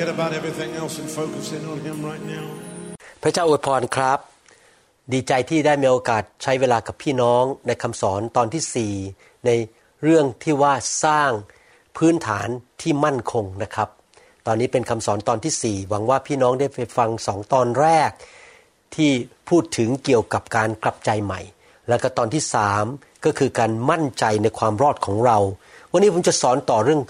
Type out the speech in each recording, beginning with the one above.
forget about everything else and focus in on Him right now. พระเจ้าอวยพรครับ ดีใจที่ได้มีโอกาสใช้เวลากับพี่น้องในคำสอนตอนที่ 4 ในเรื่องที่ว่าสร้างพื้นฐานที่มั่นคงนะครับ ตอนนี้เป็นคำสอนตอนที่ 4 หวังว่าพี่น้องได้ไปฟังสองตอนแรก ที่พูดถึงเกี่ยวกับการกลับใจใหม่ แล้วก็ตอนที่ 3 ก็คือการมั่นใจในความรอดของเรา วันนี้ผมจะสอนต่อเรื่อง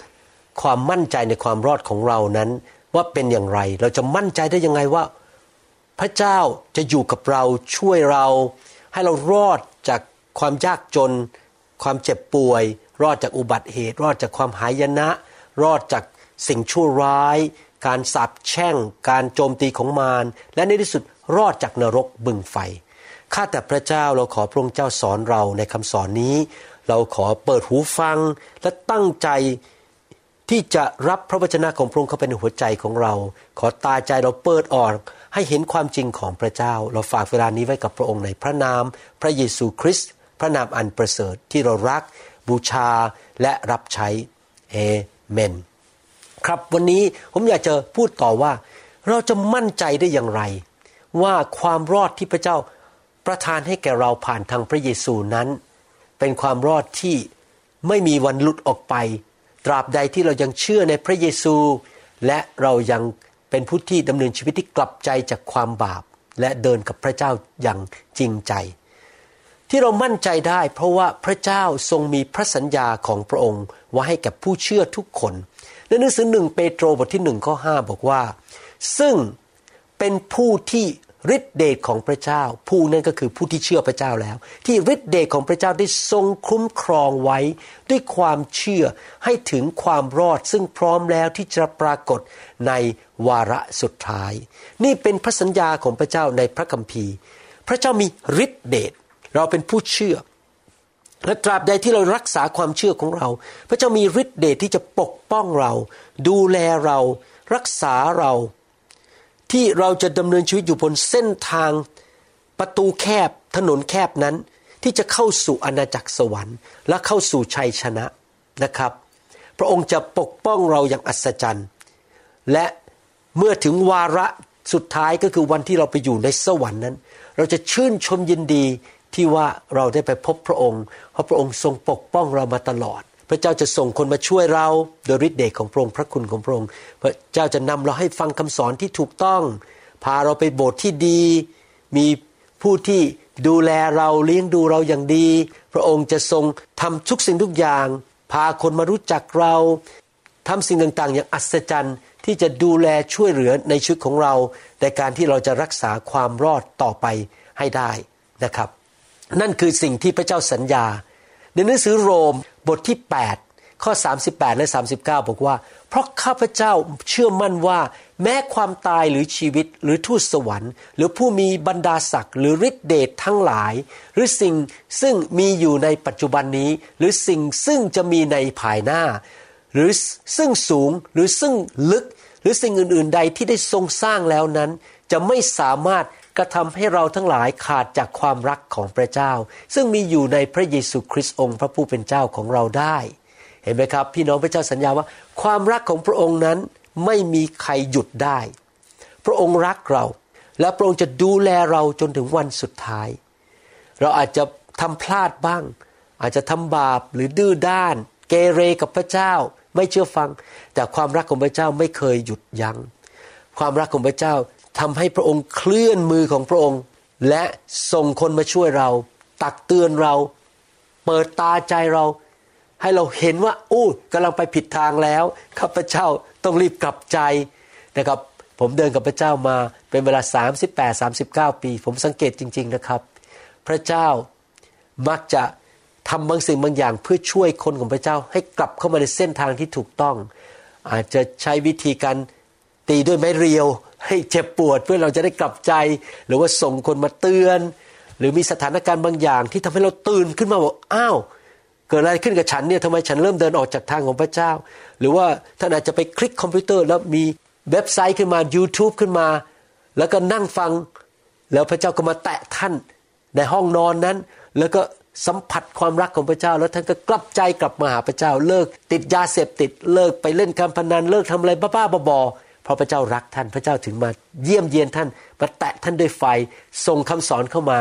ความมั่นใจในความรอดของเรานั้น ว่าเป็นอย่างไร เราจะมั่นใจได้ยังไงว่า พระเจ้าจะอยู่กับเราช่วยเรา ให้เรารอดจากความยากจน ความเจ็บป่วย รอดจากอุบัติเหตุ รอดจากความหายนะ รอดจากสิ่งชั่วร้าย การสาปแช่ง การโจมตีของมารและในที่สุดรอดจากนรกบึงไฟข้าแต่พระเจ้าเราขอพระองค์เจ้าสอนเราในคำสอนนี้ เราขอเปิดหูฟังและตั้งใจ ที่จะรับพระวจนะของพระองค์เข้าไปในหัวใจของเรา ขอตาใจเราเปิดออกให้เห็นความจริงของพระเจ้า เราฝากเวลานี้ไว้กับพระองค์ในพระนาม พระเยซูคริสต์พระนามอันประเสริฐที่เรารักบูชาและรับใช้เอเมน ครับวันนี้ผมอยากจะพูดต่อว่า เราจะมั่นใจได้อย่างไร ว่าความรอดที่พระเจ้าประทานให้แก่เราผ่านทางพระเยซูนั้น เป็นความรอดที่ไม่มีวันหลุดออกไป ตราบใดที่เรายังเชื่อในพระเยซู และเรายังเป็นผู้ที่ดำเนินชีวิตที่กลับใจจากความบาป และเดินกับพระเจ้าอย่างจริงใจ ที่เรามั่นใจได้เพราะว่าพระเจ้าทรงมีพระสัญญาของพระองค์ไว้ให้กับผู้เชื่อทุกคนในหนังสือหนึ่งเปโตรบทที่หนึ่งข้อห้าบอกว่า ซึ่งเป็นผู้ที่ ฤทธิเดชของพระเจ้า ผู้นั้นก็คือผู้ที่เชื่อพระเจ้าแล้ว ที่ฤทธิเดชของพระเจ้าได้ทรงคุ้มครองไว้ ด้วยความเชื่อให้ถึงความรอดซึ่งพร้อมแล้วที่จะปรากฏในวาระสุดท้าย นี่เป็นพระสัญญาของพระเจ้าในพระคัมภีร์ พระเจ้ามีฤทธิเดชเราเป็นผู้เชื่อและตราบใดที่เรารักษาความเชื่อของเรา พระเจ้ามีฤทธิเดชที่จะปกป้องเรา ดูแลเรา รักษาเรา ที่เราจะดำเนินชีวิตอยู่บนเส้นทางประตูแคบถนนแคบนั้น ที่จะเข้าสู่อาณาจักรสวรรค์ และเข้าสู่ชัยชนะนะครับ พระองค์จะปกป้องเราอย่างอัศจรรย์ และเมื่อถึงวาระสุดท้ายก็คือวันที่เราไปอยู่ในสวรรค์นั้น เราจะชื่นชมยินดีที่ว่าเราได้ไปพบพระองค์เพราะพระองค์ทรงปกป้องเรามาตลอด พระเจ้าจะส่งคนมาช่วยเราโดยฤทธิ์เดชของพระองค์พระคุณของพระองค์ พระเจ้าจะนำเราให้ฟังคำสอนที่ถูกต้อง พาเราไปโบสถ์ที่ดี มีผู้ที่ดูแลเราเลี้ยงดูเราอย่างดี พระองค์จะทรงทำทุกสิ่งทุกอย่าง พาคนมารู้จักเราทำสิ่งต่างๆ อย่างอัศจรรย์ที่จะดูแลช่วยเหลือในชีวิตของเราในการที่เราจะรักษาความรอดต่อไปให้ได้นะครับ นั่นคือสิ่งที่พระเจ้าสัญญา ในหนังสือโรมบทที่ 8 ข้อ 38 และ 39 บอกว่า เพราะข้าพเจ้าเชื่อมั่นว่า แม้ความตายหรือชีวิตหรือทูตสวรรค์ หรือผู้มีบรรดาศักดิ์หรือฤทธิเดชทั้งหลาย หรือสิ่งซึ่งมีอยู่ในปัจจุบันนี้ หรือสิ่งซึ่งจะมีในภายหน้า หรือซึ่งสูงหรือซึ่งลึก หรือสิ่งอื่น ๆ ใดที่ได้ทรงสร้างแล้วนั้น จะไม่สามารถ กระทำให้เราทั้งหลายขาดจากความรักของพระเจ้า ซึ่งมีอยู่ในพระเยซูคริสต์องค์พระผู้เป็นเจ้าของเราได้ เห็นไหมครับ พี่น้องพระเจ้าสัญญาว่า ความรักของพระองค์นั้นไม่มีใครหยุดได้ พระองค์รักเรา และพระองค์จะดูแลเราจนถึงวันสุดท้าย เราอาจจะทำพลาดบ้าง อาจจะทำบาปหรือดื้อด้าน เกเรกับพระเจ้า ไม่เชื่อฟัง แต่ความรักของพระเจ้าไม่เคยหยุดยัง้งความรักของพระเจ้า ทำให้พระองค์เคลื่อนมือของพระองค์ และส่งคนมาช่วยเรา ตักเตือนเรา เปิดตาใจเรา ให้เราเห็นว่าอู้กำลังไปผิดทางแล้วข้าพเจ้าต้องรีบกลับใจนะครับผมเดินกับพระเจ้ามาเป็นเวลา 38 39 ปี ผมสังเกตจริง ๆนะครับ พระเจ้ามักจะทำบางสิ่งบางอย่างเพื่อช่วยคนของพระเจ้าให้กลับเข้ามาในเส้นทางที่ถูกต้อง อาจจะใช้วิธีการตีด้วยไม้เรียว ให้เจ็บปวดเพื่อเราจะได้กลับใจ หรือว่าส่งคนมาเตือน หรือมีสถานการณ์บางอย่างที่ทำให้เราตื่นขึ้นมาบอกอ้าวเกิดอะไรขึ้นกับฉันเนี่ยทำไมฉันเริ่มเดินออกจากทางของพระเจ้า หรือว่าท่านอาจจะไปคลิกคอมพิวเตอร์ แล้วมีเว็บไซต์ขึ้นมา YouTube ขึ้นมา แล้วก็นั่งฟัง แล้วพระเจ้าก็มาแตะท่านในห้องนอนนั้น แล้วก็สัมผัสความรักของพระเจ้า แล้วท่านก็กลับใจกลับมาหาพระเจ้า เลิกติดยาเสพติดเลิกไปเล่นการพนันเลิกทำอะไรบ้าๆบอๆ เพราะพระเจ้ารักท่านพระเจ้าถึงมาเยี่ยมเยียนท่านมาแตะท่านด้วยไฟส่งคำสอนเข้ามา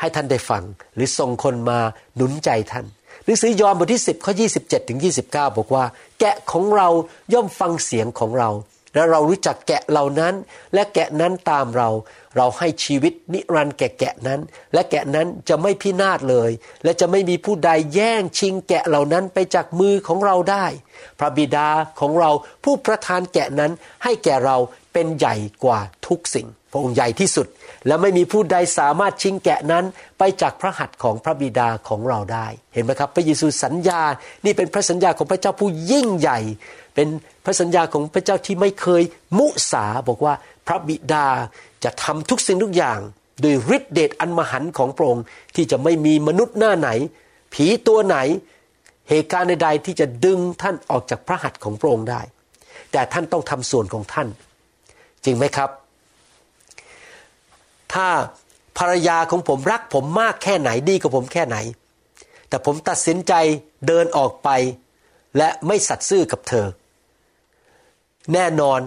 ให้ท่านได้ฟัง หรือส่งคนมาหนุนใจท่านหนังสือยอห์นบทที่ 10 ข้อ 27 ถึง 29 บอกว่า แกะของเราย่อมฟังเสียงของเรา และเรารู้จักแกะเหล่านั้น และแกะนั้นตามเรา เราให้ชีวิตนิรันดร์แก่แกะนั้น และแกะนั้นจะไม่พินาศเลย และจะไม่มีผู้ใดแย่งชิงแกะเหล่านั้นไปจากมือของเราได้ พระบิดาของเราผู้ประทานแกะนั้นให้แก่เราเป็นใหญ่กว่าทุกสิ่ง พระองค์ใหญ่ที่สุด และไม่มีผู้ใดสามารถชิงแกะนั้นไปจากพระหัตถ์ของพระบิดาของเราได้ เห็นไหมครับ พระเยซูสัญญา นี่เป็นพระสัญญาของพระเจ้าผู้ยิ่งใหญ่ เป็นพระสัญญาของพระเจ้าที่ไม่เคยมุสาบอกว่าพระบิดาจะทำทุกสิ่งทุกอย่าง โดยฤทธิเดชอันมหันของพระองค์ที่จะไม่มีมนุษย์หน้าไหน ผีตัวไหน เหตุการณ์ใดๆที่จะดึงท่านออกจากพระหัตถ์ของพระองค์ได้ แต่ท่านต้องทำส่วนของท่าน จริงไหมครับ ถ้าภรรยาของผมรักผมมากแค่ไหนดีกับผมแค่ไหน แต่ผมตัดสินใจเดินออกไป และไม่สัตย์ซื่อกับเธอ แน่นอน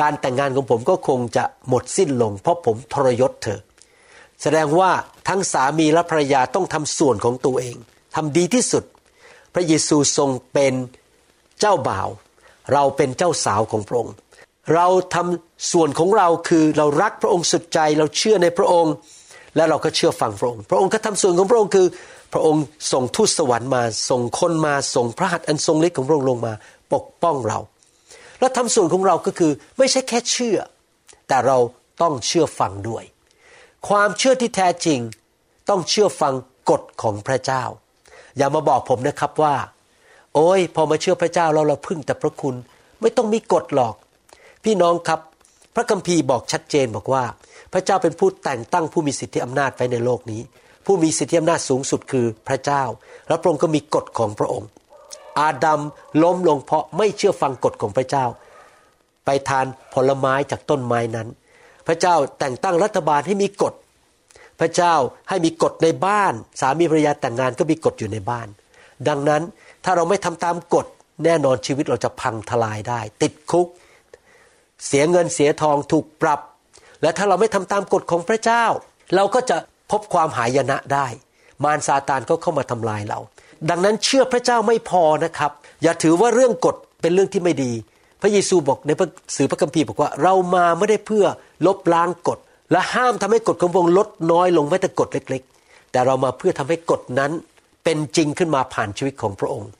การแต่งงานของผมก็คงจะหมดสิ้นลง เพราะผมทรยศเธอ แสดงว่าทั้งสามีและภรรยาต้องทำส่วนของตัวเองทำดีที่สุด พระเยซูทรงเป็นเจ้าบ่าว เราเป็นเจ้าสาวของพระองค์ เราทำส่วนของเราคือเรารักพระองค์สุดใจเราเชื่อในพระองค์ และเราก็เชื่อฟังพระองค์ พระองค์ก็ทำส่วนของพระองค์คือ พระองค์ส่งทูตสวรรค์มาส่งคนมาส่งพระหัตถ์อันทรงฤทธิ์ของพระองค์ลงมา ปกป้องเรา และทำส่วนของเราก็คือไม่ใช่แค่เชื่อ แต่เราต้องเชื่อฟังด้วย ความเชื่อที่แท้จริง ต้องเชื่อฟังกฎของพระเจ้า อย่ามาบอกผมนะครับว่า โอ้ยพอมาเชื่อพระเจ้าเราเราพึ่งแต่พระคุณ ไม่ต้องมีกฎหรอก พี่น้องครับ พระคัมภีร์บอกชัดเจนบอกว่า พระเจ้าเป็นผู้แต่งตั้งผู้มีสิทธิอำนาจไว้ในโลกนี้ ผู้มีสิทธิอำนาจสูงสุดคือพระเจ้า และพระองค์ก็มีกฎของพระองค์ อาดัมล้มลงเพราะไม่เชื่อฟังกฎของพระเจ้า ไปทานผลไม้จากต้นไม้นั้น พระเจ้าแต่งตั้งรัฐบาลให้มีกฎ พระเจ้าให้มีกฎในบ้าน สามีภรรยาแต่งงานก็มีกฎอยู่ในบ้าน ดังนั้นถ้าเราไม่ทำตามกฎแน่นอนชีวิตเราจะพังทลายได้ ติดคุก เสียเงินเสียทองถูกปรับ และถ้าเราไม่ทำตามกฎของพระเจ้า เราก็จะพบความหายนะได้ มารซาตานก็เข้ามาทำลายเรา ดังนั้นเชื่อพระเจ้าไม่พอนะครับ อย่าถือว่าเรื่องกฎเป็นเรื่องที่ไม่ดี พระเยซูบอกในสื่อพระคัมภีร์บอกว่าเรามาไม่ได้เพื่อลบล้างกฎ และห้ามทำให้กฎของพระองค์ลดน้อยลงแม้แต่กฎเล็ก ๆ แต่เรามาเพื่อทำให้กฎนั้นเป็นจริงขึ้นมาผ่านชีวิตของพระองค์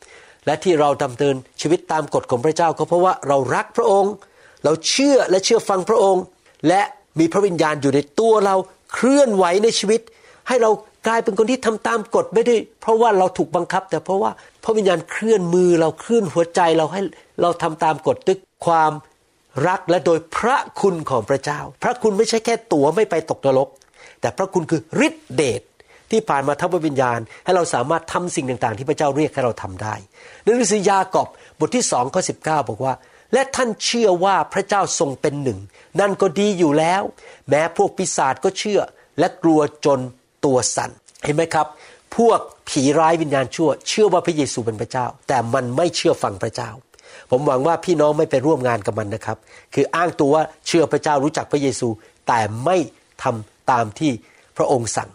และที่เราดำเนินชีวิตตามกฎของพระเจ้าก็เพราะว่าเรารักพระองค์ เราเชื่อและเชื่อฟังพระองค์ และมีพระวิญญาณอยู่ในตัวเราเคลื่อนไหวในชีวิต ให้เรา กลายเป็นคนที่ทำตามกฎไม่ได้ เพราะว่าเราถูกบังคับ แต่เพราะว่าพระวิญญาณเคลื่อนมือเราเคลื่อนหัวใจเราให้เราทำตามกฎด้วยความรักและโดยพระคุณของพระเจ้า พระคุณไม่ใช่แค่ตั๋วไม่ไปตกนรก แต่พระคุณคือฤทธิเดชที่ผ่านมาทั้งพระวิญญาณ ให้เราสามารถทำสิ่งต่างๆ ที่พระเจ้าเรียกให้เราทำได้ในหนังสือยากอบบทที่สองข้อสิบอกว่า และท่านเชื่อว่าพระเจ้าทรงเป็นหนึ่ง นั่นก็ดีอยู่แล้ว แม้พวกปีศาจก็เชื่อและกลัวจน ตัวสั่นเห็นไหมครับ พวกผีร้ายวิญญาณชั่ว เชื่อว่าพระเยซูเป็นพระเจ้า แต่มันไม่เชื่อฟังพระเจ้า ผมหวังว่าพี่น้องไม่ไปร่วมงานกับมันนะครับ คืออ้างตัวว่าเชื่อพระเจ้ารู้จักพระเยซู แต่ไม่ทำตามที่พระองค์สั่ง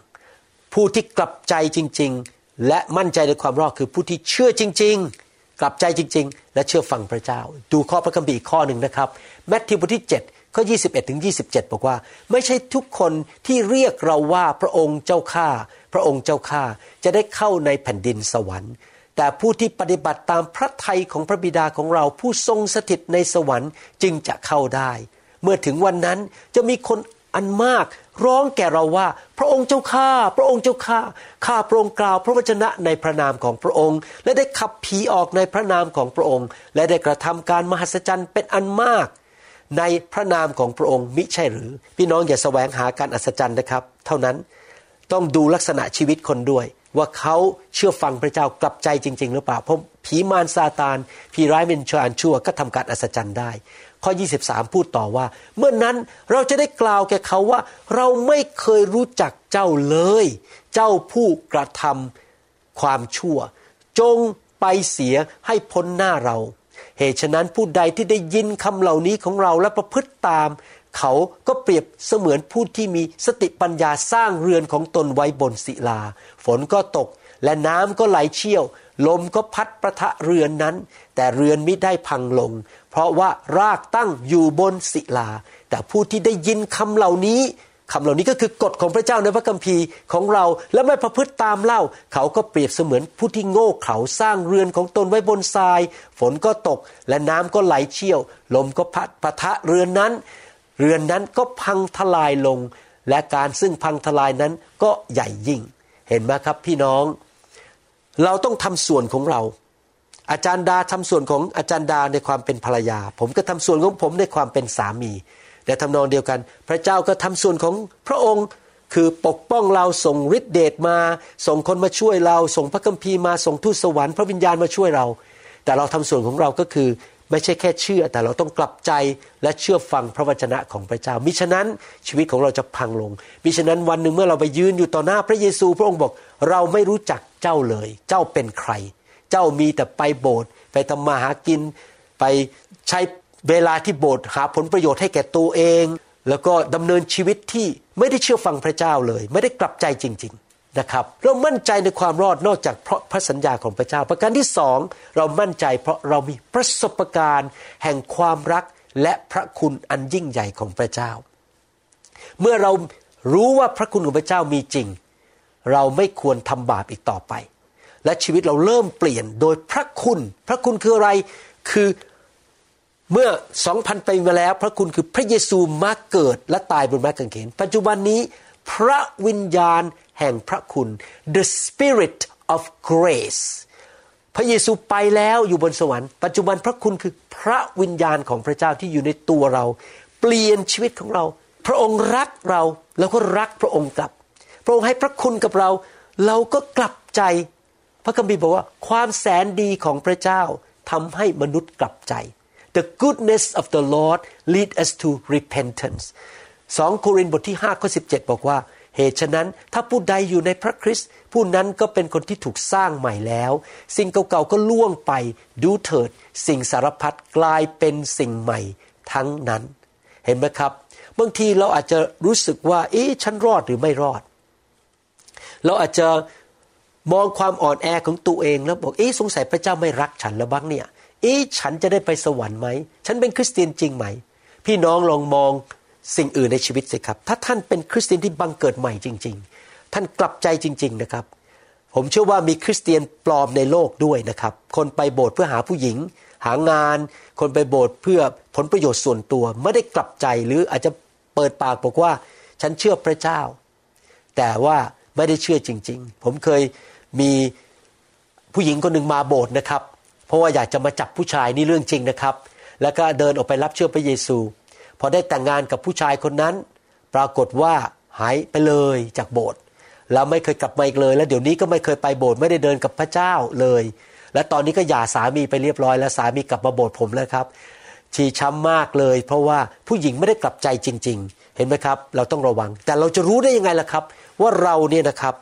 ผู้ที่กลับใจจริง ๆ และมั่นใจในความรอดคือผู้ที่เชื่อจริง ๆ กลับใจจริง ๆ และเชื่อฟังพระเจ้า ดูข้อพระคัมภีร์ข้อหนึ่งนะครับแมทธิวบทที่ 7 ข้อ 21 ถึง 27 บอกว่า ไม่ใช่ทุกคนที่เรียกเราว่าพระองค์เจ้าข้าพระองค์เจ้าข้าจะได้เข้าในแผ่นดินสวรรค์ แต่ผู้ที่ปฏิบัติตามพระทัยของพระบิดาของเราผู้ทรงสถิตในสวรรค์จึงจะเข้าได้ เมื่อถึงวันนั้นจะมีคนอันมากร้องแก่เราว่า พระองค์เจ้าข้าพระองค์เจ้าข้าข้าพระองค์กล่าวพระวจนะในพระนามของพระองค์ และได้ขับผีออกในพระนามของพระองค์ และได้กระทำการมหัศจรรย์เป็นอันมาก ในพระนามของพระองค์มิใช่หรือ พี่น้องอย่าแสวงหาการอัศจรรย์นะครับ เท่านั้นต้องดูลักษณะชีวิตคนด้วย ว่าเขาเชื่อฟังพระเจ้ากลับใจจริง ๆ หรือเปล่าเพราะผีมารซาตานผีร้ายเป็นชานชั่วก็ทำการอัศจรรย์ได้ ข้อ 23 พูดต่อว่า เมื่อนนั้นเราจะได้กล่าวแก่เขาว่า เราไม่เคยรู้จักเจ้าเลย เจ้าผู้กระทำความชั่ว จงไปเสียให้พ้นหน้าเรา เหตุฉะนั้นผู้ใดที่ได้ยินคำเหล่านี้ของเราและประพฤติตาม เขาก็เปรียบเสมือนผู้ที่มีสติปัญญาสร้างเรือนของตนไว้บนศิลา ฝนก็ตกและน้ำก็ไหลเชี่ยว ลมก็พัดประทะเรือนนั้น แต่เรือนมิได้พังลง เพราะว่ารากตั้งอยู่บนศิลา แต่ผู้ที่ได้ยินคำเหล่านี้ คำเหล่านี้ก็คือกฎของพระเจ้าในพระคัมภีร์ของเราและไม่ประพฤติตามเล่า เขาก็เปรียบเสมือนผู้ที่โง่เขลาสร้างเรือนของตนไว้บนทราย ฝนก็ตกและน้ำก็ไหลเชี่ยว ลมก็พัดปะทะเรือนนั้น เรือนนั้นก็พังทลายลง และการซึ่งพังทลายนั้นก็ใหญ่ยิ่ง เห็นไหมครับพี่น้อง เราต้องทำส่วนของเรา อาจารย์ดาทำส่วนของอาจารย์ดาในความเป็นภรรยา ผมก็ทำส่วนของผมในความเป็นสามี แต่ทำนองเดียวกัน พระเจ้าก็ทำส่วนของพระองค์คือปกป้องเราส่งฤทธิเดชมา ส่งคนมาช่วยเรา ส่งพระคัมภีร์มาส่งทูตสวรรค์พระวิญญาณมาช่วยเรา แต่เราทำส่วนของเราก็คือไม่ใช่แค่เชื่อแต่เราต้องกลับใจและเชื่อฟังพระวจนะของพระเจ้า มิฉะนั้นชีวิตของเราจะพังลง มิฉะนั้นวันหนึ่งเมื่อเราไปยืนอยู่ต่อหน้าพระเยซู พระองค์บอกเราไม่รู้จักเจ้าเลย เจ้าเป็นใคร เจ้ามีแต่ไปโบสถ์ไปทำมาหากิน ไปใช้ เวลาที่โบสถ์หาผลประโยชน์ให้แก่ตัวเอง แล้วก็ดำเนินชีวิตที่ไม่ได้เชื่อฟังพระเจ้าเลย ไม่ได้กลับใจจริง ๆนะครับ เรามั่นใจในความรอดนอกจากเพราะพระสัญญาของพระเจ้า ประการที่สองเรามั่นใจเพราะเรามีประสบการณ์ แห่งความรักและพระคุณอันยิ่งใหญ่ของพระเจ้า เมื่อเรารู้ว่าพระคุณของพระเจ้ามีจริง เราไม่ควรทำบาปอีกต่อไป และชีวิตเราเริ่มเปลี่ยนโดยพระคุณ พระคุณคืออะไร คือ เมื่อสองพันปีมาแล้ว พระคุณคือพระเยซูมาเกิดและตายบนไม้กางเขน ปัจจุบันนี้ พระวิญญาณแห่งพระคุณ the spirit of grace พระเยซูไปแล้วอยู่บนสวรรค์ปัจจุบันพระคุณคือพระวิญญาณของพระเจ้าที่อยู่ในตัวเรา เปลี่ยนชีวิตของเรา พระองค์รักเราเราก็รักพระองค์กลับ พระองค์ให้พระคุณกับเรา เราก็กลับใจ พระคัมภีร์บอกว่าความแสนดีของพระเจ้าทำให้มนุษย์กลับใจ The goodness of the Lord lead us to repentance 2 โครินธ์บทที่5ข้อ17 บอกว่าเหตุฉะนั้นถ้าผู้ใดอยู่ในพระคริสต์ผู้นั้นก็เป็นคนที่ถูกสร้างใหม่แล้ว สิ่งเก่าๆก็ล่วงไปดูเถิด สิ่งสารพัดกลายเป็นสิ่งใหม่ทั้งนั้น เห็นไหมครับ บางทีเราอาจจะรู้สึกว่า เอ๊ะฉันรอดหรือไม่รอด เราอาจจะมองความอ่อนแอของตัวเองแล้วบอกเอ๊ะสงสัยพระเจ้าไม่รักฉันแล้วบ้างเนี่ย อ๊ะฉันจะได้ไปสวรรค์ไหม ฉันเป็นคริสเตียนจริงไหม พี่น้องลองมองสิ่งอื่นในชีวิตสิครับ ถ้าท่านเป็นคริสเตียนที่บังเกิดใหม่จริง ๆ ท่านกลับใจจริง ๆนะครับ ผมเชื่อว่ามีคริสเตียนปลอมในโลกด้วยนะครับ คนไปโบสถ์เพื่อหาผู้หญิง หางาน คนไปโบสถ์เพื่อผลประโยชน์ส่วนตัว ไม่ได้กลับใจหรืออาจจะเปิดปากบอกว่าฉันเชื่อพระเจ้า แต่ว่าไม่ได้เชื่อจริง ๆ ผมเคยมีผู้หญิงคนหนึ่งมาโบสถ์นะครับ เพราะว่าอยากจะมาจับผู้ชายนี่เรื่องจริงนะครับ แล้วก็เดินออกไปรับเชื่อพระเยซู พอได้แต่งงานกับผู้ชายคนนั้น ปรากฏว่าหายไปเลยจากโบสถ์แล้วไม่เคยกลับมาอีกเลย แล้วเดี๋ยวนี้ก็ไม่เคยไปโบสถ์ไม่ได้เดินกับพระเจ้าเลย และตอนนี้ก็หย่าสามีไปเรียบร้อย แล้วสามีกลับมาโบสถ์ผมแล้วครับชีช้ำมากเลย เพราะว่าผู้หญิงไม่ได้กลับใจจริง ๆ เห็นไหมครับ เราต้องระวัง แต่เราจะรู้ได้ยังไงล่ะครับ ว่าเราเนี่ยนะครับ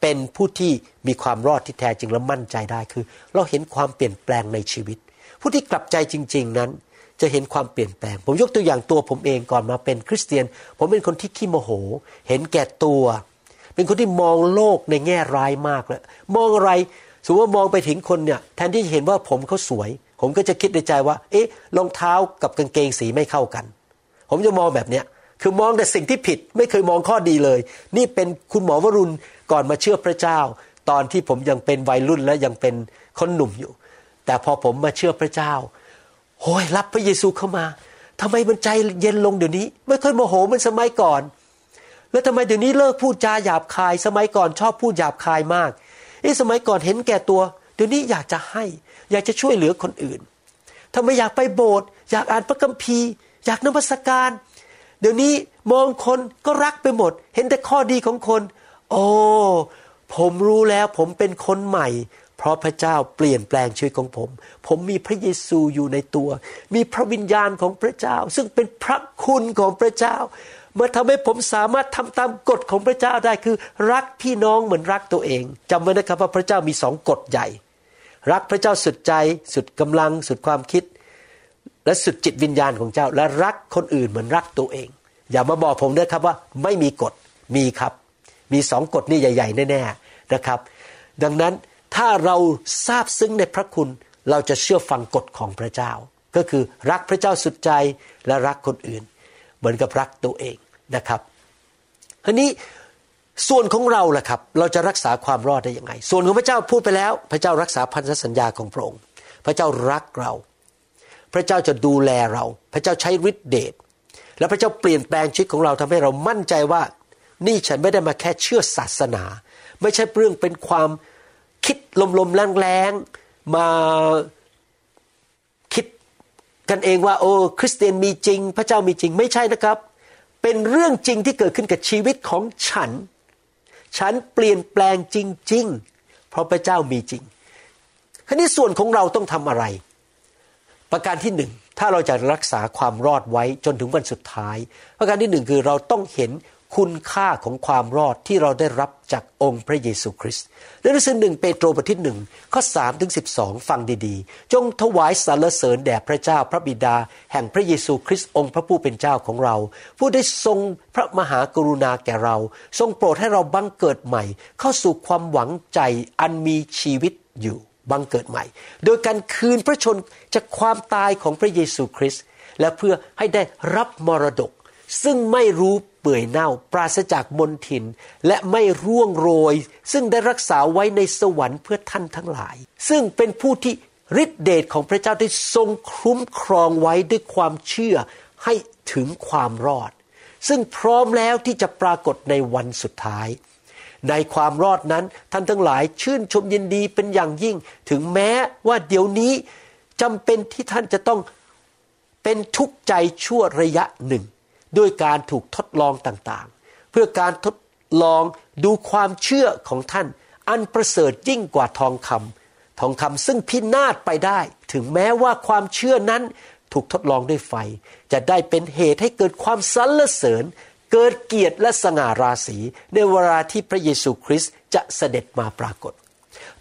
เป็นผู้ที่มีความรอดที่แท้จริงและมั่นใจได้คือ เราเห็นความเปลี่ยนแปลงในชีวิต ผู้ที่กลับใจจริง ๆนั้น จะเห็นความเปลี่ยนแปลง ผมยกตัวอย่างตัวผมเองก่อนมาเป็นคริสเตียน ผมเป็นคนที่ขี้โมโห เห็นแก่ตัว เป็นคนที่มองโลกในแง่ร้ายมากเลยมองอะไรสมมติว่ามองไปถึงคนเนี่ยแทนที่จะเห็นว่าผมเขาสวย ผมก็จะคิดในใจว่า เอ๊ะรองเท้ากับกางเกงสีไม่เข้ากัน ผมจะมองแบบเนี้ย คือมองแต่สิ่งที่ผิดไม่เคยมองข้อดีเลย นี่เป็นคุณหมอวรุณก่อนมาเชื่อพระเจ้า ตอนที่ผมยังเป็นวัยรุ่นและยังเป็นคนหนุ่มอยู่ แต่พอผมมาเชื่อพระเจ้าโอ้ยรับพระเยซูเข้ามาทำไมมันใจเย็นลงเดี๋ยวนี้ ไม่ค่อยโมโหเหมือนสมัยก่อน แล้วทำไมเดี๋ยวนี้เลิกพูดจาหยาบคาย สมัยก่อนชอบพูดหยาบคายมากไอ้สมัยก่อนเห็นแก่ตัว เดี๋ยวนี้อยากจะให้ อยากจะช่วยเหลือคนอื่นทำไมอยากไปโบสถ์อยากอ่านพระคัมภีร์ อยากนมัสการ เดี๋ยวนี้มองคนก็รักไปหมด เห็นแต่ข้อดีของคน โอ้ผมรู้แล้วผมเป็นคนใหม่ เพราะพระเจ้าเปลี่ยนแปลงชีวิตของผม ผมมีพระเยซูอยู่ในตัว มีพระวิญญาณของพระเจ้า ซึ่งเป็นพระคุณของพระเจ้ามาทำให้ผมสามารถทำตามกฎของพระเจ้าได้คือ รักพี่น้องเหมือนรักตัวเองจำไว้นะครับว่าพระเจ้ามีสองกฎใหญ่ รักพระเจ้าสุดใจสุดกำลังสุดความคิด และสุดจิตวิญญาณของเจ้า และรักคนอื่นเหมือนรักตัวเอง อย่ามาบอกผมด้วยครับว่าไม่มีกฎมีครับ มีสองกฎนี่ใหญ่ ๆ แน่ๆนะครับ ดังนั้นถ้าเราทราบซึ้งในพระคุณเราจะเชื่อฟังกฎของพระเจ้า ก็คือรักพระเจ้าสุดใจและรักคนอื่น เหมือนกับรักตัวเองนะครับอันนี้ส่วนของเราล่ะครับ เราจะรักษาความรอดได้ยังไง ส่วนของพระเจ้าพูดไปแล้ว พระเจ้ารักษาพันธสัญญาของพระองค์ พระเจ้ารักเรา พระเจ้าจะดูแลเรา พระเจ้าใช้ฤทธิเดชและพระเจ้าเปลี่ยนแปลงชีวิตของเราทำให้เรามั่นใจว่า นี่ฉันไม่ได้มาแค่เชื่อศาสนา ไม่ใช่เรื่องเป็นความคิดลมๆแรงๆมาคิดกันเองว่า โอ้คริสเตียนมีจริง พระเจ้ามีจริงไม่ใช่นะครับ เป็นเรื่องจริงที่เกิดขึ้นกับชีวิตของฉัน ฉันเปลี่ยนแปลงจริง ๆ เพราะพระเจ้ามีจริง คราวนี้ส่วนของเราต้องทำอะไร ประการที่หนึ่งถ้าเราจะรักษาความรอดไว้จนถึงวันสุดท้าย ประการที่หนึ่งคือเราต้องเห็นคุณค่าของความรอดที่เราได้รับจากองค์พระเยซูคริสต์ในหนังสือหนึ่งเปโตรบทที่หนึ่งข้อสามถึงสิบสองฟังดีๆ จงถวายสรรเสริญแด่พระเจ้าพระบิดา แห่งพระเยซูคริสต์องค์พระผู้เป็นเจ้าของเรา ผู้ได้ทรงพระมหากรุณาแก่เรา ทรงโปรดให้เราบังเกิดใหม่ เข้าสู่ความหวังใจอันมีชีวิตอยู่ บังเกิดใหม่ โดยการคืนพระชนจากความตายของพระเยซูคริสต์และเพื่อให้ได้รับมรดก ซึ่งไม่รู้เปื่อยเน่าปราศจากมนทิน และไม่ร่วงโรย ซึ่งได้รักษาไว้ในสวรรค์เพื่อท่านทั้งหลาย ซึ่งเป็นผู้ที่ฤทธิเดชของพระเจ้าได้ทรงคุ้มครองไว้ด้วยความเชื่อให้ถึงความรอด ซึ่งพร้อมแล้วที่จะปรากฏในวันสุดท้าย ในความรอดนั้นท่านทั้งหลายชื่นชมยินดีเป็นอย่างยิ่ง ถึงแม้ว่าเดี๋ยวนี้จำเป็นที่ท่านจะต้องเป็นทุกข์ใจชั่วระยะหนึ่ง ด้วยการถูกทดลองต่างๆ เพื่อการทดลองดูความเชื่อของท่าน อันประเสริฐยิ่งกว่าทองคำทองคำซึ่งพินาศไปได้ ถึงแม้ว่าความเชื่อนั้นถูกทดลองด้วยไฟ จะได้เป็นเหตุให้เกิดความสรรเสริญ เกิดเกียรติและสง่าราศีในเวลาที่พระเยซูคริสต์จะเสด็จมาปรากฏ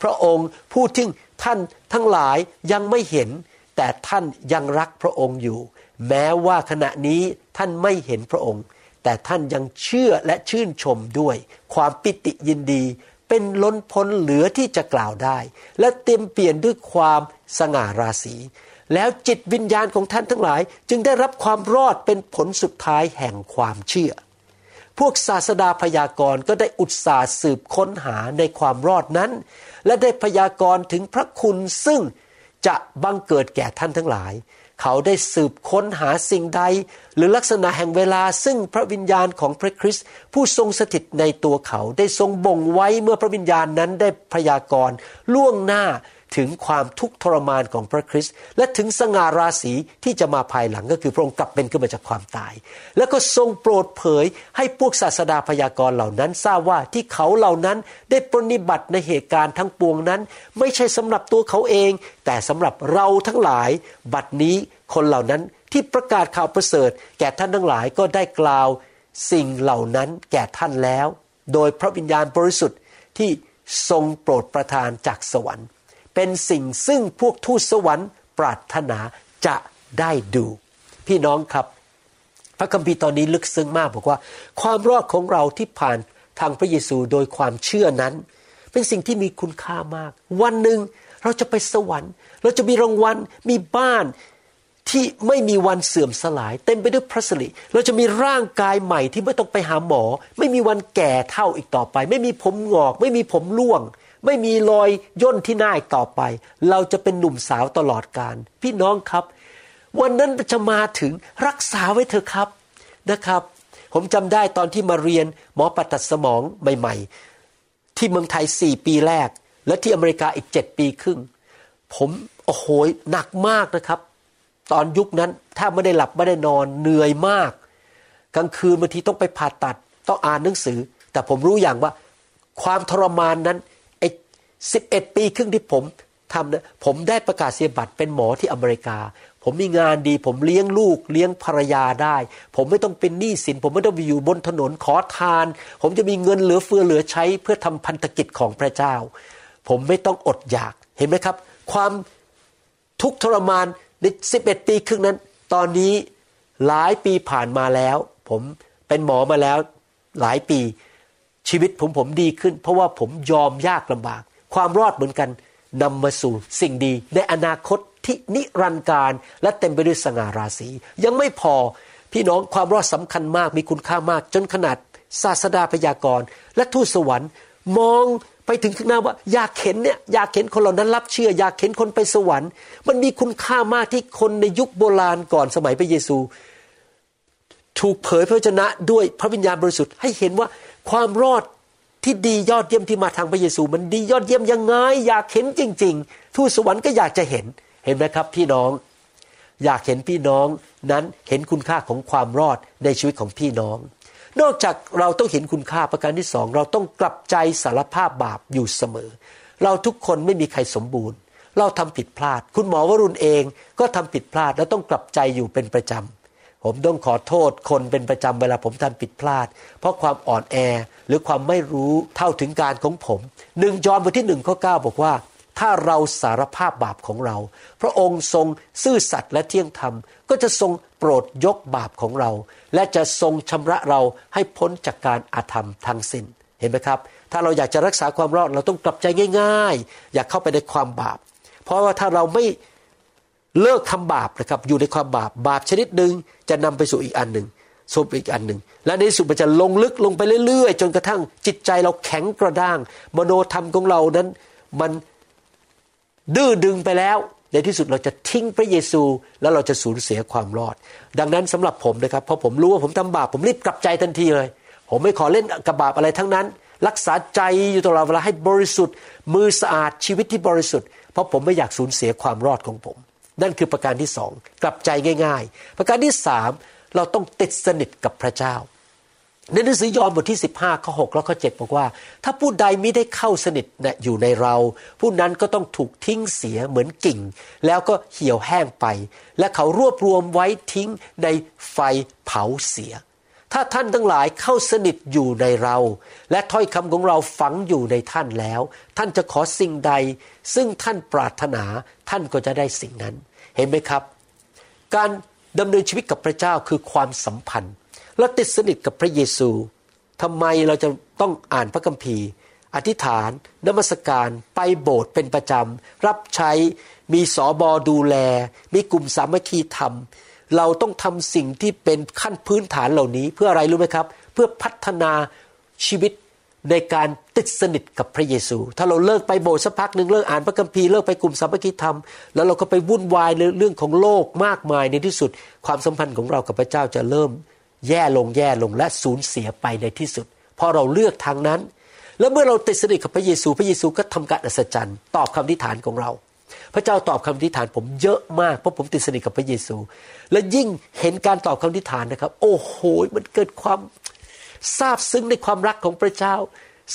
พระองค์ผู้ที่ท่านทั้งหลายยังไม่เห็น แต่ท่านยังรักพระองค์อยู่ แม้ว่าขณะนี้ท่านไม่เห็นพระองค์ แต่ท่านยังเชื่อและชื่นชมด้วย ความปิติยินดี เป็นล้นพ้นเหลือที่จะกล่าวได้ และเต็มเปลี่ยนด้วยความสง่าราศี แล้วจิตวิญญาณของท่านทั้งหลาย จึงได้รับความรอดเป็นผลสุดท้ายแห่งความเชื่อ พวกศาสดาพยากรณ์ก็ได้อุตสาห์สืบค้นหาในความรอดนั้น และได้พยากรณ์ถึงพระคุณซึ่งจะบังเกิดแก่ท่านทั้งหลาย เขาได้สืบค้นหาสิ่งใด หรือลักษณะแห่งเวลาซึ่งพระวิญญาณของพระคริสต์ผู้ทรงสถิตในตัวเขาได้ทรงบ่งไว้เมื่อพระวิญญาณนั้นได้พยากรณ์ล่วงหน้า ถึงความทุกข์ทรมานของพระคริสต์และถึงสง่าราศีที่จะมาภายหลังก็คือพระองค์กลับเป็นขึ้นมาจากความตาย แล้วก็ทรงโปรดเผยให้พวกศาสดาพยากรณ์เหล่านั้น ทราบว่าที่เขาเหล่านั้นได้ปฏิบัติในเหตุการณ์ทั้งปวงนั้น ไม่ใช่สำหรับตัวเขาเอง แต่สำหรับเราทั้งหลาย บัดนี้คนเหล่านั้นที่ประกาศข่าวประเสริฐ แก่ท่านทั้งหลายก็ได้กล่าวสิ่งเหล่านั้นแก่ท่านแล้ว โดยพระวิญญาณบริสุทธิ์ที่ทรงโปรดประทานจากสวรรค์ เป็นสิ่งซึ่งพวกทูตสวรรค์ปรารถนาจะได้ดู พี่น้องครับ พระคัมภีร์ตอนนี้ลึกซึ้งมากบอกว่า ความรอดของเราที่ผ่านทางพระเยซูโดยความเชื่อนั้น เป็นสิ่งที่มีคุณค่ามาก วันหนึ่งเราจะไปสวรรค์ เราจะมีรางวัลมีบ้านที่ไม่มีวันเสื่อมสลาย เต็มไปด้วยพระสิริเราจะมีร่างกายใหม่ที่ไม่ต้องไปหาหมอ ไม่มีวันแก่เท่าอีกต่อไป ไม่มีผมงอก ไม่มีผมร่วง ไม่มีรอยย่นที่หน้าอีกต่อไป เราจะเป็นหนุ่มสาวตลอดกาลพี่น้องครับ วันนั้นจะมาถึงรักษาไว้เถอะครับนะครับ ผมจำได้ตอนที่มาเรียนหมอปัตัดสมองใหม่ ๆ ที่เมืองไทยสี่ปีแรก และที่อเมริกาอีกเจ็ดปีครึ่ง ผมโอ้โหหนักมากนะครับ ตอนยุคนั้นถ้าไม่ได้หลับไม่ได้นอนเหนื่อยมาก กลางคืนบางทีต้องไปผ่าตัด ต้องอ่านหนังสือ แต่ผมรู้อย่างว่าความทรมานนั้น ไอ้สิบเอ็ดปีครึ่งที่ผมทำนะผมได้ประกาศเสียบัตรเป็นหมอที่อเมริกา ผมมีงานดี ผมเลี้ยงลูกเลี้ยงภรรยาได้ ผมไม่ต้องเป็นหนี้สิน ผมไม่ต้องไปอยู่บนถนนขอทาน ผมจะมีเงินเหลือเฟือเหลือใช้เพื่อทำพันธกิจของพระเจ้า ผมไม่ต้องอดอยากเห็นไหมครับ ความทุกข์ทรมานในสิบเอ็ดปีครึ่งนั้น ตอนนี้หลายปีผ่านมาแล้ว ผมเป็นหมอมาแล้วหลายปีชีวิตผมผมดีขึ้น เพราะว่าผมยอมยากลำบาก ความรอดเหมือนกันนำมาสู่สิ่งดีในอนาคตที่นิรันดร์การ และเต็มไปด้วยสง่าราศี ยังไม่พอพี่น้องความรอดสำคัญมากมีคุณค่ามาก จนขนาดศาสดาพยากรณ์ และทูตสวรรค์ มองไปถึงข้างหน้าว่าอยากเห็นเนี่ยอยากเห็นคนเหล่านั้นรับเชื่อ อยากเห็นคนไปสวรรค์ มันมีคุณค่ามากที่คนในยุคโบราณก่อนสมัยพระเยซู ถูกเผยพระชนะด้วยพระวิญญาณบริสุทธิ์ให้เห็นว่าความรอด ที่ดียอดเยี่ยมที่มาทางพระเยซู มันดียอดเยี่ยมยังไง อยากเห็นจริง ๆ ทูตสวรรค์ก็อยากจะเห็นเห็นไหมครับ พี่น้อง อยากเห็นพี่น้องนั้นเห็นคุณค่าของความรอดในชีวิตของพี่น้อง นอกจากเราต้องเห็นคุณค่าประการที่สองเราต้องกลับใจสารภาพบาปอยู่เสมอ เราทุกคนไม่มีใครสมบูรณ์ เราทำผิดพลาด คุณหมอวรุณเองก็ทำผิดพลาดและต้องกลับใจอยู่เป็นประจำ ผมต้องขอโทษคนเป็นประจำเวลาผมทำผิดพลาด เพราะความอ่อนแอหรือความไม่รู้เท่าถึงการของผมหนึ่งจอห์นบทที่หนึ่งข้อเก้าบอกว่า ถ้าเราสารภาพบาปของเรา พระองค์ทรงซื่อสัตย์และเที่ยงธรรม ก็จะทรงโปรดยกบาปของเรา และจะทรงชำระเราให้พ้นจากการอาธรรมทั้งสิน้นเห็นไหมครับ ถ้าเราอยากจะรักษาความรอดเราต้องกลับใจง่าย ๆ อยากเข้าไปในความบาป เพราะว่าถ้าเราไม่ เลิกทำบาปนะครับอยู่ในความบาปบาปชนิดหนึ่งจะนำไปสู่อีกอันหนึ่งสบอีกอันหนึ่งและในสุดมันจะลงลึกลงไปเรื่อยๆ จนกระทั่งจิตใจเราแข็งกระด้าง มโนธรรมของเรานั้น มันดื้อดึงไปแล้ว ในที่สุดเราจะทิ้งพระเยซู แล้วเราจะสูญเสียความรอด ดังนั้นสำหรับผมนะครับพอผมรู้ว่าผมทำบาปผมรีบกลับใจทันทีเลย ผมไม่ขอเล่นกับบาปอะไรทั้งนั้น รักษาใจอยู่ตลอดเวลาให้บริสุทธิ์ มือสะอาดชีวิตที่บริสุทธิ์เพราะผมไม่อยากสูญเสียความรอดของผม นั่นคือประการที่สองกลับใจง่ายๆ ประการที่สามเราต้องติดสนิทกับพระเจ้าในหนังสือยอห์นบทที่ 15ข้อ6และข้อ7บอกว่า ถ้าผู้ใดไม่ได้เข้าสนิทอยู่ในเรา ผู้นั้นก็ต้องถูกทิ้งเสียเหมือนกิ่ง แล้วก็เหี่ยวแห้งไป และเขารวบรวมไว้ทิ้งในไฟเผาเสีย ถ้าท่านทั้งหลายเข้าสนิทอยู่ในเรา และถ้อยคำของเราฝังอยู่ในท่านแล้ว ท่านจะขอสิ่งใด ซึ่งท่านปรารถนาท่านก็จะได้สิ่งนั้น เห็นไหมครับ การดำเนินชีวิตกับพระเจ้าคือความสัมพันธ์เราติดสนิทกับพระเยซูทำไมเราจะต้องอ่านพระคัมภีร์ อธิษฐานนมัสการ ไปโบสถ์เป็นประจำ รับใช้มีสอบอดูแล มีกลุ่มสามัคคีธรรม เราต้องทำสิ่งที่เป็นขั้นพื้นฐานเหล่านี้ เพื่ออะไรรู้ไหมครับ เพื่อพัฒนาชีวิตในการติดสนิทกับพระเยซู ถ้าเราเลิกไปโบสถ์สักพักหนึ่งเลิกอ่านพระคัมภีร์เลิกไปกลุ่มสามัคคีธรรม แล้วเราก็ไปวุ่นวายในเรื่องของโลกมากมายในที่สุด ความสัมพันธ์ของเรากับพระเจ้าจะเริ่มแย่ลงแย่ลงและสูญเสียไปในที่สุด เพราะเราเลือกทางนั้น แล้วเมื่อเราติดสนิทกับพระเยซู พระเยซูก็ทำการอัศจรรย์ ตอบคำทิฐานของเรา พระเจ้าตอบคำทิฐานผมเยอะมากเพราะผมติดสนิทกับพระเยซู และยิ่งเห็นการตอบคำทิฐานนะครับ โอ้โหมันเกิดความซาบซึ้งในความรักของพระเจ้า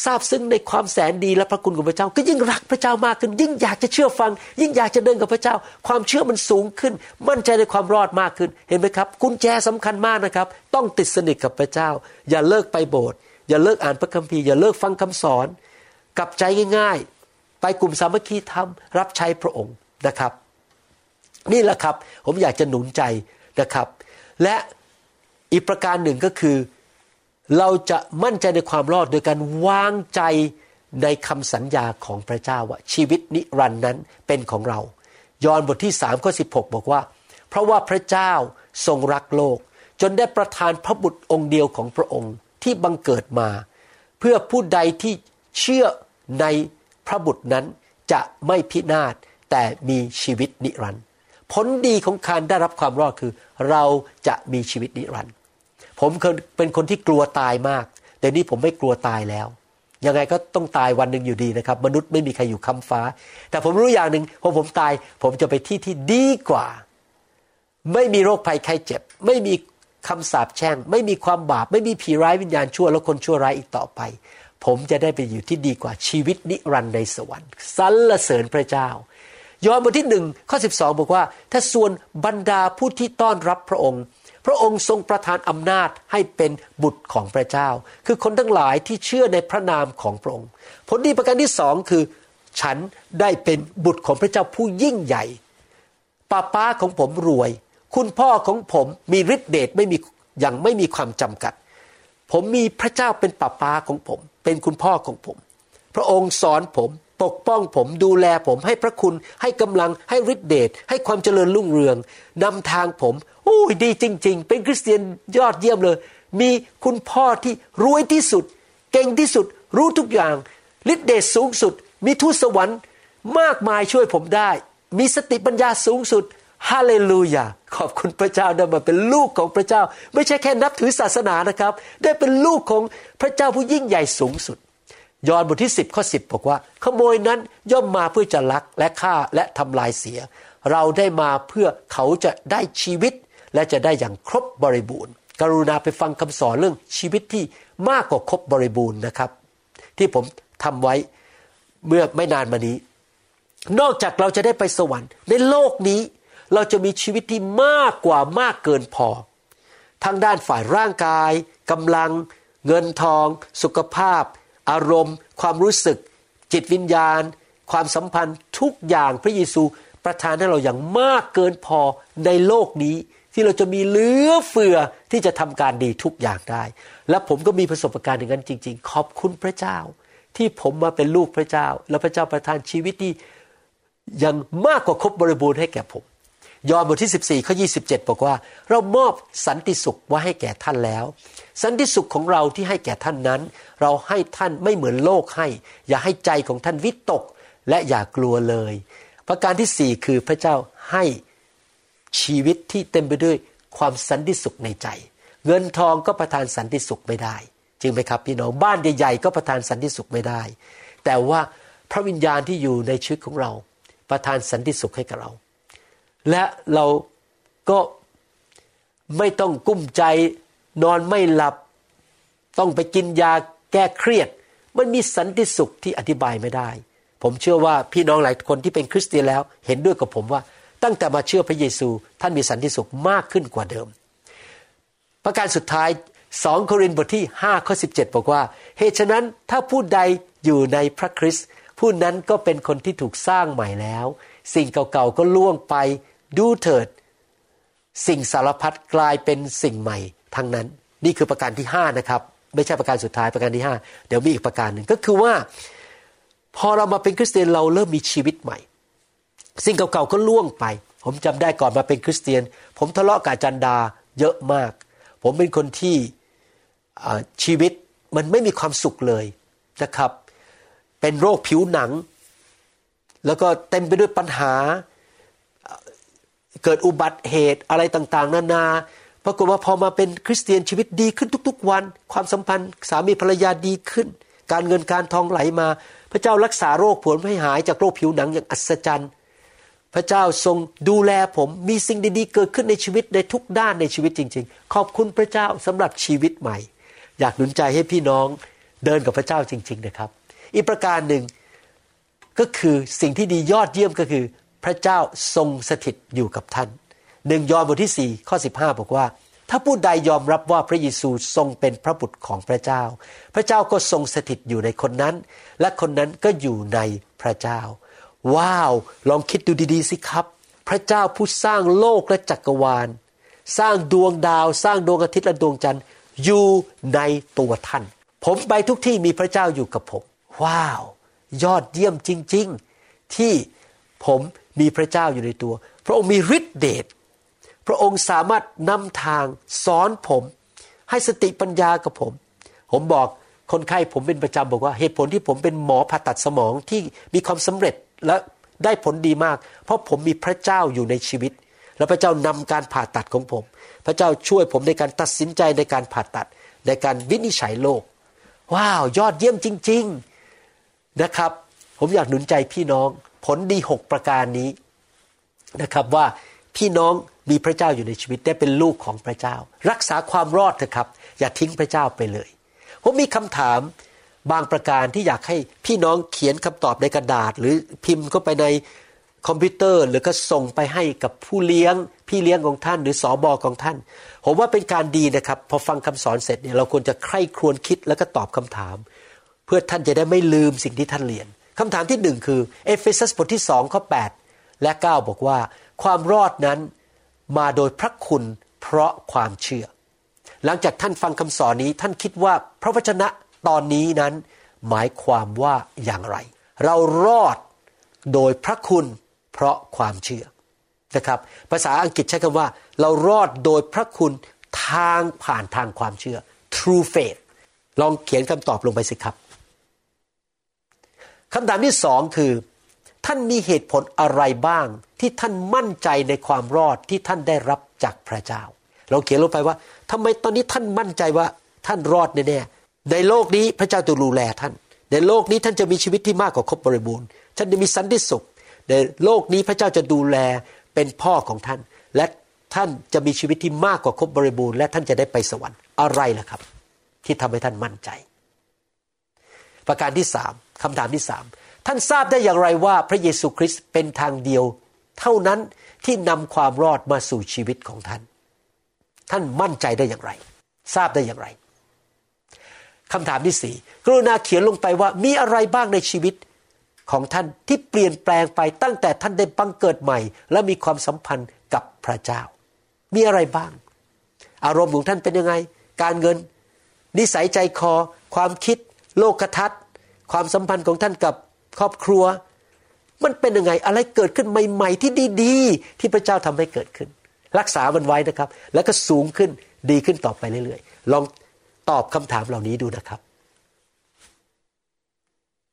ทราบซึ้งในความแสนดีและพระคุณของพระเจ้า ก็ยิ่งรักพระเจ้ามากขึ้น ยิ่งอยากจะเชื่อฟัง ยิ่งอยากจะเดินกับพระเจ้า ความเชื่อมันสูงขึ้น มั่นใจในความรอดมากขึ้นเห็นไหมครับกุญแจสำคัญมากนะครับ ต้องติดสนิทกับพระเจ้า อย่าเลิกไปโบสถ์อย่าเลิกอ่านพระคัมภีร์อย่าเลิกฟังคำสอน กลับใจง่าย ไปกลุ่มสามัคคีธรรมรับใช้พระองค์นะครับ นี่แหละครับผมอยากจะหนุนใจนะครับ และอีกประการหนึ่งก็คือ เราจะมั่นใจในความรอดโดยการวางใจในคำสัญญาของพระเจ้าว่าชีวิตนิรันดร์นั้นเป็นของเรา ยอห์นบทที่3ข้อ16 บอกว่า เพราะว่าพระเจ้าทรงรักโลก จนได้ประทานพระบุตรองค์เดียวของพระองค์ที่บังเกิดมา เพื่อผู้ใดที่เชื่อใน พระบุตรนั้นจะไม่พินาศแต่มีชีวิตนิรันดร์ผลดีของการได้รับความรอดคือ เราจะมีชีวิตนิรันดร์ผมเคยเป็นคนที่กลัวตายมากแต่นี้ผมไม่กลัวตายแล้ว ยังไงก็ต้องตายวันหนึ่งอยู่ดีนะครับ มนุษย์ไม่มีใครอยู่คำฟ้า แต่ผมรู้อย่างหนึ่งพอผมตาย ผมจะไปที่ที่ดีกว่า ไม่มีโรคภัยไข้เจ็บ ไม่มีคำสาปแช่ง ไม่มีความบาป ไม่มีผีร้ายวิญญาณชั่ว และคนชั่วร้ายอีกต่อไป ผมจะได้ไปอยู่ที่ดีกว่าชีวิตนิรันดร์ในสวรรค์สรรเสริญพระเจ้า ยอห์นบทที่หนึ่งข้อ 12 บอกว่า ถ้าส่วนบรรดาผู้ที่ต้อนรับพระองค์ พระองค์ทรงประทานอำนาจให้เป็นบุตรของพระเจ้า คือคนทั้งหลายที่เชื่อในพระนามของพระองค์ ผลดีประการที่สองคือ ฉันได้เป็นบุตรของพระเจ้าผู้ยิ่งใหญ่ป้าป้าของผมรวย คุณพ่อของผมมีฤทธิเดชไม่มีอย่างไม่มีความจำกัด ผมมีพระเจ้าเป็นป้าป้าของผม เป็นคุณพ่อของผม พระองค์สอนผมปกป้องผมดูแลผมให้พระคุณให้กำลังให้ฤทธิเดชให้ความเจริญรุ่งเรืองนำทางผมโอ้ยดีจริง ๆ เป็นคริสเตียนยอดเยี่ยมเลย มีคุณพ่อที่รวยที่สุด เก่งที่สุด รู้ทุกอย่างฤทธิเดชสูงสุด มีทูตสวรรค์มากมายช่วยผมได้ มีสติปัญญาสูงสุด ฮาเลลูยาขอบคุณพระเจ้าได้มาเป็นลูกของพระเจ้า ไม่ใช่แค่นับถือศาสนานะครับ ได้เป็นลูกของพระเจ้าผู้ยิ่งใหญ่สูงสุด ยอห์นบทที่ 10ข้อ10 บอกว่า ขโมยนั้นย่อมมาเพื่อจะลักและฆ่าและทำลายเสีย เราได้มาเพื่อเขาจะได้ชีวิต และจะได้อย่างครบบริบูรณ์ กรุณาไปฟังคำสอนเรื่องชีวิตที่มากกว่าครบบริบูรณ์นะครับ ที่ผมทำไว้เมื่อไม่นานมานี้ นอกจากเราจะได้ไปสวรรค์ในโลกนี้ เราจะมีชีวิตที่มากกว่ามากเกินพอ ทั้งด้านฝ่ายร่างกายกำลัง เงินทอง สุขภาพ อารมณ์ ความรู้สึก จิตวิญญาณ ความสัมพันธ์ทุกอย่างพระเยซูประทานให้เราอย่างมากเกินพอในโลกนี้ ที่เราจะมีเหลือเฟือที่จะทำการดีทุกอย่างได้ และผมก็มีประสบการณ์อย่างนั้นจริง ๆ ขอบคุณพระเจ้า ที่ผมมาเป็นลูกพระเจ้า และพระเจ้าประทานชีวิตที่ยังมากกว่าครบบริบูรณ์ให้แก่ผม ยอห์นบทที่ 14ข้อ27 บอกว่า เรามอบสันติสุขไว้ให้แก่ท่านแล้ว สันติสุขของเราที่ให้แก่ท่านนั้น เราให้ท่านไม่เหมือนโลกให้ อย่าให้ใจของท่านวิตกและอย่ากลัวเลย ประการที่สี่คือพระเจ้าให้ชีวิตที่เต็มไปด้วยความสันติสุขในใจ เงินทองก็ประทานสันติสุขไม่ได้ จริงไหมครับพี่น้องบ้านใหญ่ๆก็ประทานสันติสุขไม่ได้ แต่ว่าพระวิญญาณที่อยู่ในชีวิตของเรา ประทานสันติสุขให้กับเรา และเราก็ไม่ต้องกุ้มใจนอนไม่หลับ ต้องไปกินยาแก้เครียด มันมีสันติสุขที่อธิบายไม่ได้ ผมเชื่อว่าพี่น้องหลายคนที่เป็นคริสเตียนแล้ว เห็นด้วยกับผมว่า ตั้งแต่มาเชื่อพระเยซู ท่านมีสันติสุขมากขึ้นกว่าเดิม ประการสุดท้ายสองโครินธ์บทที่5ข้อ17 บอกว่า เหตุฉะนั้นถ้าผู้ใดอยู่ในพระคริสต์ผู้นั้นก็เป็นคนที่ถูกสร้างใหม่แล้ว สิ่งเก่าๆก็ล่วงไป ดูเถิด สิ่งสารพัดกลายเป็นสิ่งใหม่ทั้งนั้น นี่คือประการที่5นะครับไม่ใช่ประการสุดท้ายประการที่ 5 เดี๋ยวมีอีกประการหนึ่งก็คือว่า พอเรามาเป็นคริสเตียนเราเริ่มมีชีวิตใหม่ สิ่งเก่าๆก็ล่วงไป ผมจำได้ก่อนมาเป็นคริสเตียน ผมทะเลาะกับจันดาเยอะมาก ผมเป็นคนที่ชีวิตมันไม่มีความสุขเลยนะครับ เป็นโรคผิวหนัง แล้วก็เต็มไปด้วยปัญหา เกิดอุบัติเหตุอะไรต่างๆ นานาปรากฏว่าพอมาเป็นคริสเตียนชีวิตดีขึ้นทุกๆวัน ความสัมพันธ์สามีภรรยาดีขึ้น การเงินการทองไหลมา พระเจ้ารักษาโรคผลให้หายจากโรคผิวหนังอย่างอัศจรรย์ พระเจ้าทรงดูแลผมมีสิ่งดีๆ เกิดขึ้นในชีวิตในทุกด้านในชีวิตจริง ๆ ขอบคุณพระเจ้าสำหรับชีวิตใหม่ อยากหนุนใจให้พี่น้องเดินกับพระเจ้าจริง ๆ นะครับ อีกประการหนึ่งก็คือสิ่งที่ดียอดเยี่ยมก็คือ พระเจ้าทรงสถิตอยู่กับท่านหนึ่งยอห์นบทที่ 4 ข้อ 15 บอกว่า ถ้าผู้ใดยอมรับว่าพระเยซูทรงเป็นพระบุตรของพระเจ้า พระเจ้าก็ทรงสถิตอยู่ในคนนั้น และคนนั้นก็อยู่ในพระเจ้า ว้าว ลองคิดดูดีๆสิครับ พระเจ้าผู้สร้างโลกและจักรวาล สร้างดวงดาว สร้างดวงอาทิตย์และดวงจันทร์อยู่ในตัวท่าน ผมไปทุกที่มีพระเจ้าอยู่กับผม ว้าว ยอดเยี่ยมจริง ๆ ที่ผม มีพระเจ้าอยู่ในตัว พระองค์มีฤทธิเดชพระองค์สามารถนำทางสอนผม ให้สติปัญญากับผม ผมบอกคนไข้ผมเป็นประจำบอกว่าเหตุผลที่ผมเป็นหมอผ่าตัดสมองที่มีความสำเร็จและได้ผลดีมาก เพราะผมมีพระเจ้าอยู่ในชีวิต และพระเจ้านำการผ่าตัดของผม พระเจ้าช่วยผมในการตัดสินใจในการผ่าตัด ในการวินิจฉัยโรคว้าว ยอดเยี่ยมจริง ๆนะครับ ผมอยากหนุนใจพี่น้อง ผลดีหกประการนี้นะครับว่าพี่น้องมีพระเจ้าอยู่ในชีวิตได้เป็นลูกของพระเจ้า รักษาความรอดเถอะครับ อย่าทิ้งพระเจ้าไปเลยผมมีคำถามบางประการที่อยากให้พี่น้องเขียนคำตอบในกระดาษ หรือพิมพ์เข้าไปในคอมพิวเตอร์ หรือก็ส่งไปให้กับผู้เลี้ยง พี่เลี้ยงของท่าน หรือสอบอของท่าน ผมว่าเป็นการดีนะครับ พอฟังคำสอนเสร็จเนี่ยเราควรจะใคร่ครวญคิดแล้วก็ตอบคำถาม เพื่อท่านจะได้ไม่ลืมสิ่งที่ท่านเรียน คำถามที่หนึ่งคือเอเฟซัสบทที่สองข้อ8และ 9 บอกว่า ความรอดนั้นมาโดยพระคุณเพราะความเชื่อ หลังจากท่านฟังคำสอนนี้ท่านคิดว่าพระวจนะตอนนี้นั้น หมายความว่าอย่างไร เรารอดโดยพระคุณเพราะความเชื่อนะครับภาษาอังกฤษใช้คำว่า เรารอดโดยพระคุณทางผ่านทางความเชื่อ true faith ลองเขียนคำตอบลงไปสิครับ คำถามที่สองคือ ท่านมีเหตุผลอะไรบ้าง ที่ท่านมั่นใจในความรอดที่ท่านได้รับจากพระเจ้า เราเขียนลงไปว่าทำไมตอนนี้ท่านมั่นใจว่าท่านรอดแน่ๆในโลกนี้พระเจ้าจะดูแลท่าน ในโลกนี้ท่านจะมีชีวิตที่มากกว่าครบบริบูรณ์ท่านจะมีสันติสุข ในโลกนี้พระเจ้าจะดูแลเป็นพ่อของท่าน และท่านจะมีชีวิตที่มากกว่าครบบริบูรณ์และท่านจะได้ไปสวรรค์อะไรล่ะครับ ที่ทำให้ท่านมั่นใจ ประการที่สาม คำถามที่สามท่านทราบได้อย่างไรว่าพระเยซูคริสต์เป็นทางเดียว เท่านั้นที่นำความรอดมาสู่ชีวิตของท่าน ท่านมั่นใจได้อย่างไร ทราบได้อย่างไรคำถามที่สี่กรุณาเขียนลงไปว่ามีอะไรบ้างในชีวิตของท่านที่เปลี่ยนแปลงไปตั้งแต่ท่านได้บังเกิดใหม่ และมีความสัมพันธ์กับพระเจ้า มีอะไรบ้าง อารมณ์ของท่านเป็นยังไง การเงิน นิสัยใจคอ ความคิด โลกทัศน์ ความสัมพันธ์ของท่านกับครอบครัว มันเป็นยังไงอะไรเกิดขึ้นใหม่ๆ ที่ดีๆ ที่พระเจ้าทำให้เกิดขึ้น รักษามันไว้นะครับ แล้วก็สูงขึ้นดีขึ้นต่อไปเรื่อยๆ ลองตอบคำถามเหล่านี้ดูนะครับ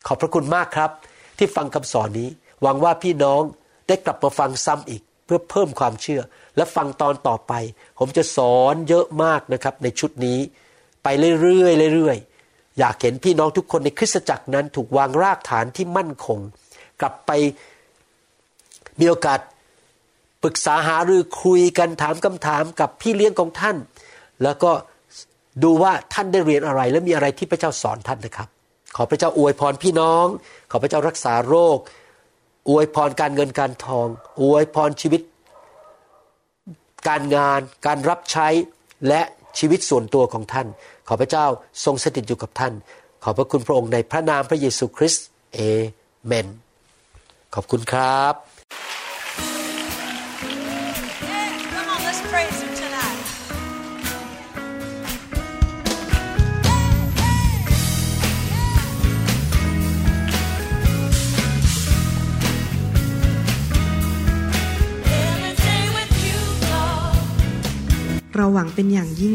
ขอบพระคุณมากครับ ที่ฟังคำสอนนี้หวังว่าพี่น้องได้กลับมาฟังซ้ำอีกเพื่อเพิ่มความเชื่อ และฟังตอนต่อไป ผมจะสอนเยอะมากนะครับในชุดนี้ ไปเรื่อยๆเรื่อยๆ อยากเห็นพี่น้องทุกคนในคริสตจักรนั้นถูกวางรากฐานที่มั่นคง กลับไปมีโอกาสปรึกษาหารือคุยกันถามคำถามกับพี่เลี้ยงของท่าน แล้วก็ดูว่าท่านได้เรียนอะไร และมีอะไรที่พระเจ้าสอนท่านนะครับ ขอพระเจ้าอวยพรพี่น้อง ขอพระเจ้ารักษาโรค อวยพรการเงินการทอง อวยพรชีวิต การงาน การรับใช้และ ชีวิตส่วนตัวของท่าน ขอพระเจ้าทรงสถิตอยู่กับท่าน ขอบพระคุณพระองค์ในพระนามพระเยซูคริสต์เอเมน ขอบคุณครับ เราหวังเป็นอย่างยิ่ง